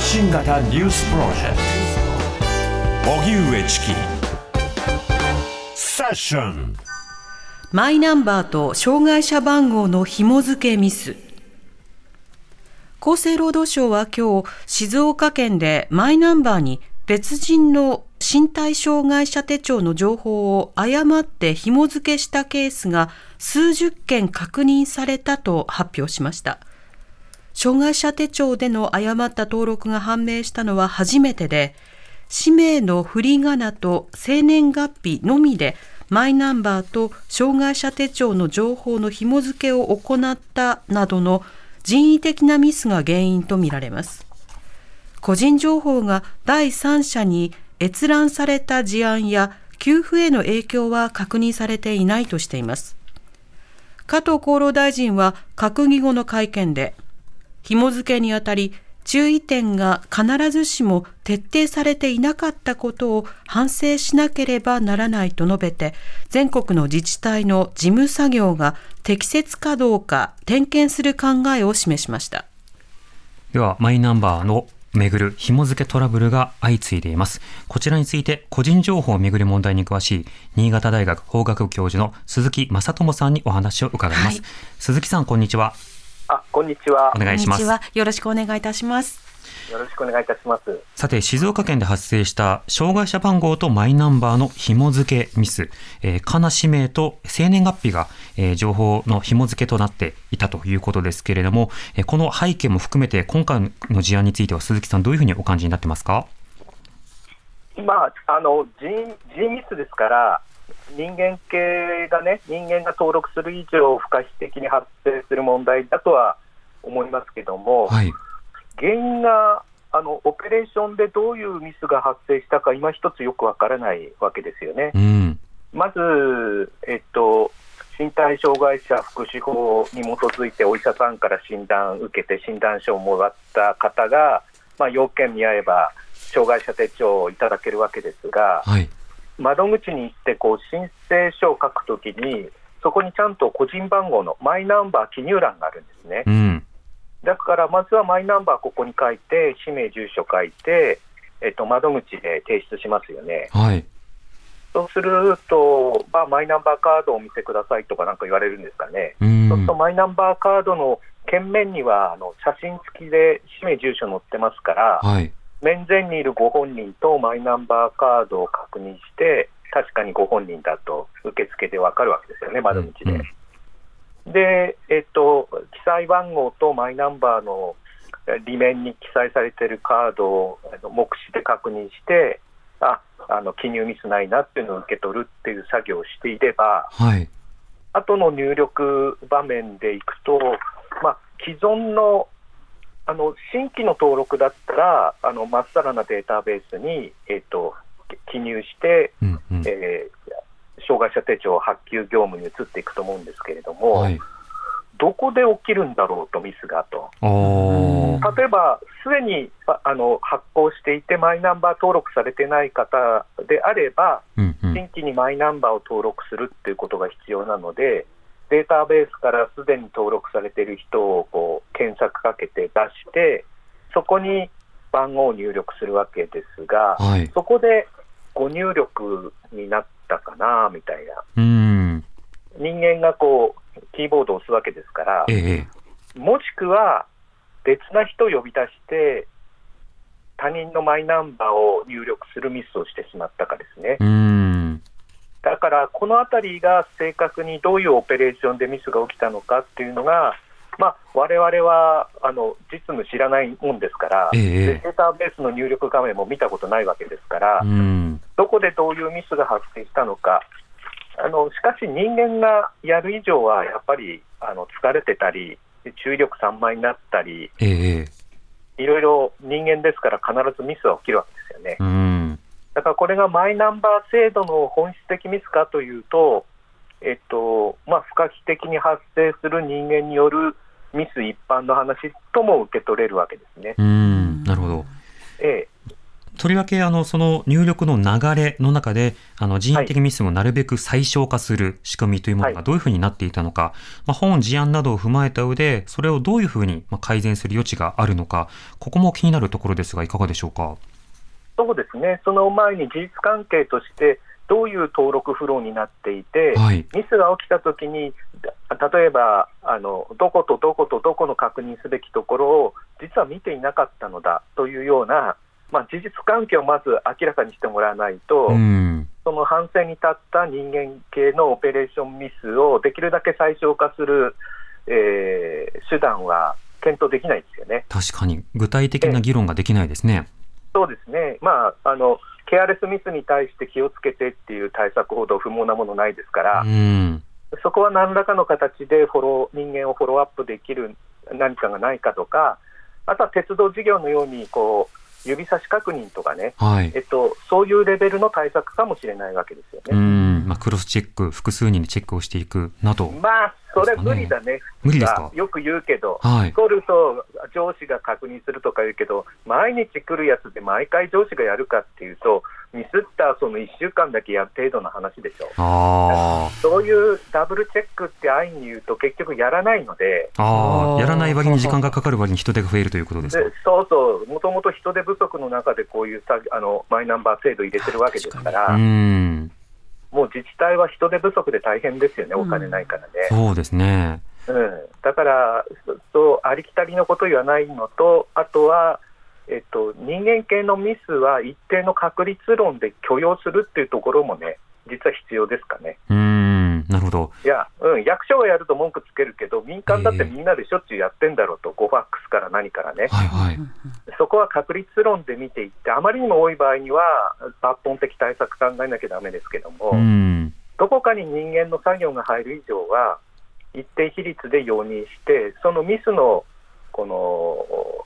発信型ニュースプロジェクト。荻上チキ。セッション。マイナンバーと障害者番号の紐付けミス。厚生労働省は今日静岡県でマイナンバーに別人の身体障害者手帳の情報を誤って紐付けしたケースが数十件確認されたと発表しました。障害者手帳での誤った登録が判明したのは初めてで氏名の振り仮名と生年月日のみでマイナンバーと障害者手帳の情報の紐付けを行ったなどの人為的なミスが原因とみられます。個人情報が第三者に閲覧された事案や給付への影響は確認されていないとしています。加藤厚労大臣は閣議後の会見で紐付けにあたり注意点が必ずしも徹底されていなかったことを反省しなければならないと述べて全国の自治体の事務作業が適切かどうか点検する考えを示しましたではマイナンバーのめぐる紐付けトラブルが相次いでいます。こちらについて個人情報をめぐる問題に詳しい新潟大学法学部教授の鈴木正智さんにお話を伺います。はい、鈴木さん、こんにちは。あ、こんにちは。お願いします。よろしくお願いいたします。よろしくお願いいたします。さて、静岡県で発生した障害者番号とマイナンバーの紐付けミス、えー、かな氏名と生年月日が、えー、情報の紐付けとなっていたということですけれども、えー、この背景も含めて今回の事案については鈴木さんどういうふうにお感じになってますか？まあ、あの人人ミスですから、人間系がね、人間が登録する以上、不可避的に発生する問題だとは思いますけども、はい、原因があのオペレーションでどういうミスが発生したか、今一つよくわからないわけですよね。うん、まず、えっと、身体障害者福祉法に基づいてお医者さんから診断を受けて診断書をもらった方が、まあ、要件見合えば障害者手帳をいただけるわけですが、はい、窓口に行ってこう申請書を書くときにそこにちゃんと個人番号のマイナンバー記入欄があるんですね。うんだからまずはマイナンバーここに書いて、氏名、住所書いて、えっと、窓口で提出しますよね。はい、そうすると、まあ、マイナンバーカードをお見せくださいとかなんか言われるんですかね。うそうするとマイナンバーカードの券面にはあの写真付きで氏名、住所載ってますから、はい、面前にいるご本人とマイナンバーカードを確認して、確かにご本人だと受付で分かるわけですよね、窓口で。うんうんで、えっと、記載番号とマイナンバーの裏面に記載されているカードを目視で確認して、ああの記入ミスないなっていうのを受け取るっていう作業をしていれば、はい、後の入力場面でいくと、まあ、既存のあの新規の登録だったら、あのまっさらなデータベースに、えーと、記入して、うんうん、えー、障害者手帳発給業務に移っていくと思うんですけれども、はい、どこで起きるんだろうと、ミスがと。例えば、すでにあの発行していて、マイナンバー登録されてない方であれば、うんうん、新規にマイナンバーを登録するっていうことが必要なので、データベースからすでに登録されている人をこう検索かけて出して、そこに番号を入力するわけですが、はい、そこでご入力になったかなみたいな。うん人間がこうキーボードを押すわけですから、ええ、もしくは別な人を呼び出して、他人のマイナンバーを入力するミスをしてしまったかですね。だから、このあたりが正確にどういうオペレーションでミスが起きたのかっていうのが、まあ、われはあの実務知らないもんですから、ええ、データベースの入力画面も見たことないわけですから、どこでどういうミスが発生したのか、あのしかし人間がやる以上は、やっぱりあの疲れてたり、注意力散漫になったり、えいろいろ人間ですから、必ずミスは起きるわけですよね。だからこれがマイナンバー制度の本質的ミスかというと、えっとまあ、不可避的に発生する人間によるミス一般の話とも受け取れるわけですね。うんなるほど、ええ、とりわけあのその入力の流れの中であの人為的ミスをなるべく最小化する仕組みというものがどういうふうになっていたのか、まあ、本事案などを踏まえた上でそれをどういうふうにまあ改善する余地があるのか。ここも気になるところですがいかがでしょうか？そうですね、その前に事実関係として、どういう登録フローになっていて、はいミスが起きたときに、例えばあの、どことどことどこの確認すべきところを、実は見ていなかったのだというような、まあ、事実関係をまず明らかにしてもらわないと、うんその反省に立った人間系のオペレーションミスをできるだけ最小化する、えー手段は検討できないですよね。確かに具体的な議論ができないですね。そうですね、まああの、ケアレスミスに対して気をつけてっていう対策ほど不毛なものないですから、うん。そこは何らかの形でフォロー人間をフォローアップできる何かがないかとか、あとは鉄道事業のようにこう指差し確認とかね、はい。えっと、そういうレベルの対策かもしれないわけですようね。ん。まあ、クロスチェック複数人でチェックをしていくなど。まあ、それ無理だね、無理ですか？よく言うけど、はい。来ると上司が確認するとか言うけど、毎日来るやつで毎回上司がやるかっていうと、ミスったその1週間だけやる程度の話でしょ。あーそういうダブルチェックって安易に言うと、結局やらないので、あやらない割に時間がかかる割に人手が増えるということですでか。そうそう、もともと人手不足の中でこういうさあのマイナンバー制度入れてるわけですから、うんもう自治体は人手不足で大変ですよね、お金ないからね。そうですね。うん、だから、そそうありきたりのこと言わないのと、あとは、えっと、人間系のミスは一定の確率論で許容するっていうところもね、実は必要ですかね。うんなるほど。いや、うん、役所がやると文句つけるけど、民間だってみんなでしょっちゅうやってんだろうと、ゴファックスから何からね、はいはい。そこは確率論で見ていって、あまりにも多い場合には、抜本的対策考えなきゃだめですけども、うんどこかに人間の作業が入る以上は、一定比率で容認して、そのミスのこの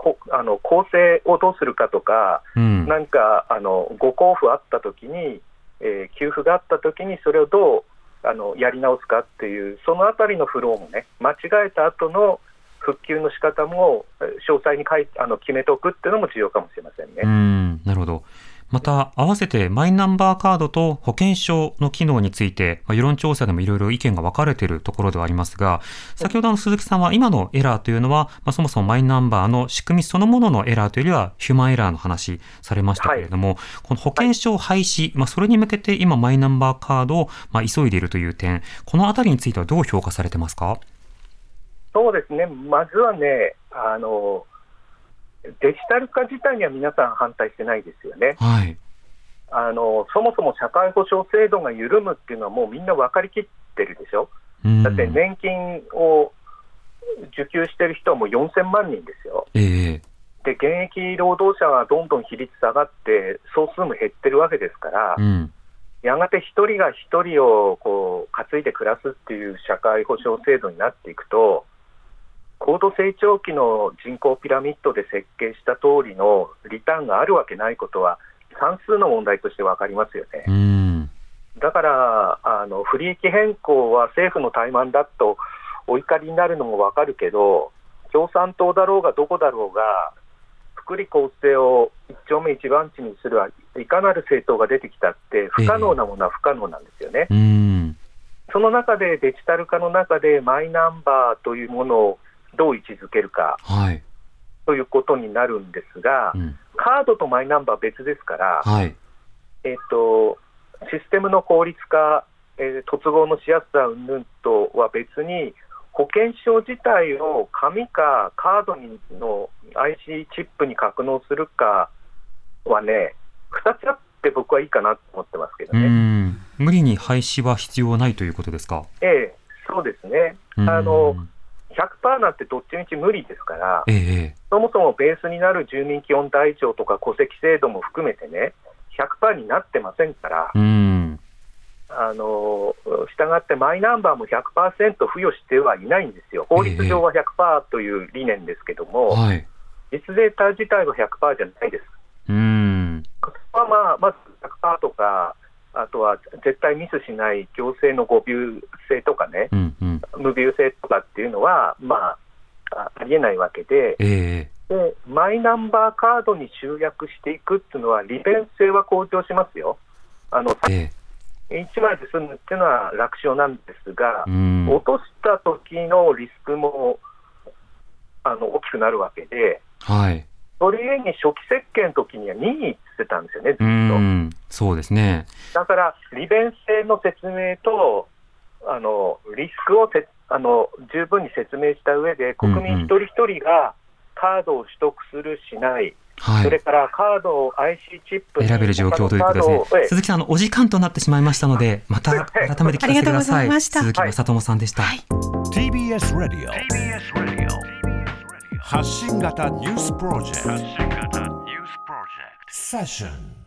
こあの構成をどうするかとか、うんなんかあのご交付あったときに、えー給付があったときに、それをどうあのやり直すかっていう、そのあたりのフローもね、間違えた後の復旧の仕方もえー詳細に書いあの決めておくっていうのも重要かもしれませんね。うんなるほど。また、合わせてマイナンバーカードと保険証の機能について、まあ、世論調査でもいろいろ意見が分かれているところではありますが、先ほどの鈴木さんは今のエラーというのは、まあ、そもそもマイナンバーの仕組みそのもののエラーというよりはヒューマンエラーの話されましたけれども、この保険証廃止、まあ、それに向けて今マイナンバーカードをまあ急いでいるという点、このあたりについてはどう評価されてますか？そうですね、まずはね、あのデジタル化自体には皆さん反対してないですよね。はい。あのそもそも社会保障制度が緩むっていうのはもうみんな分かりきってるでしょ。うんだって年金を受給してる人はもう4000万人ですよ。ええで、現役労働者はどんどん比率下がって、総数も減ってるわけですから、うん。やがて一人が一人をこう担いで暮らすっていう社会保障制度になっていくと、高度成長期の人口ピラミッドで設計した通りのリターンがあるわけないことは、算数の問題として分かりますよね。うん。だから、あの不利益変更は政府の怠慢だとお怒りになるのも分かるけど、共産党だろうがどこだろうが、福利厚生を一丁目一番地にするはいかなる政党が出てきたって、不可能なものは不可能なんですよね。うん。その中でデジタル化の中でマイナンバーというものをどう位置づけるかはい。ということになるんですがう、ん。カードとマイナンバーは別ですから、はい。えっと、システムの効率化、えー突合のしやすさ云々とは別に、保険証自体を紙かカードにの IC チップに格納するかはね、2つあって僕はいいかなと思ってますけどうね。ん。無理に廃止は必要ないということですか？ええ、そうですね。うんあの100%なんてどっちみち無理ですから、ええ。そもそもベースになる住民基本台帳とか戸籍制度も含めてね、100%になってませんから、うん。あのしたがってマイナンバーも100%付与してはいないんですよ、法律上は100%という理念ですけども、はい。実データ自体は100%じゃないです。うん。まあまず100%とか、あとは絶対ミスしない行政の誤謬性とかね、うん。うん。無病性とかっていうのは、まあ、あありえないわけで、ええ。でマイナンバーカードに集約していくっていうのは、利便性は向上しますよ。あのえ1枚で済むっていうのは楽勝なんですがえ、うん落とした時のリスクもあの大きくなるわけで、はい。それゆえに初期設計の時には任意ってたんですよね、ずっうと。ん、そうですね。だから、利便性の説明と、あのリスクをせあの十分に説明した上で、国民一人一人がカードを取得する、しない、はい。それからカードを IC チップに選べる状況ということですね。鈴木さん、あのお時間となってしまいましたので、また改めて聞かせてくだありがとうござさい。いました鈴木正智さんでした。TBS ラディオ TBS ラディオ発信型ニュースプロジェクト発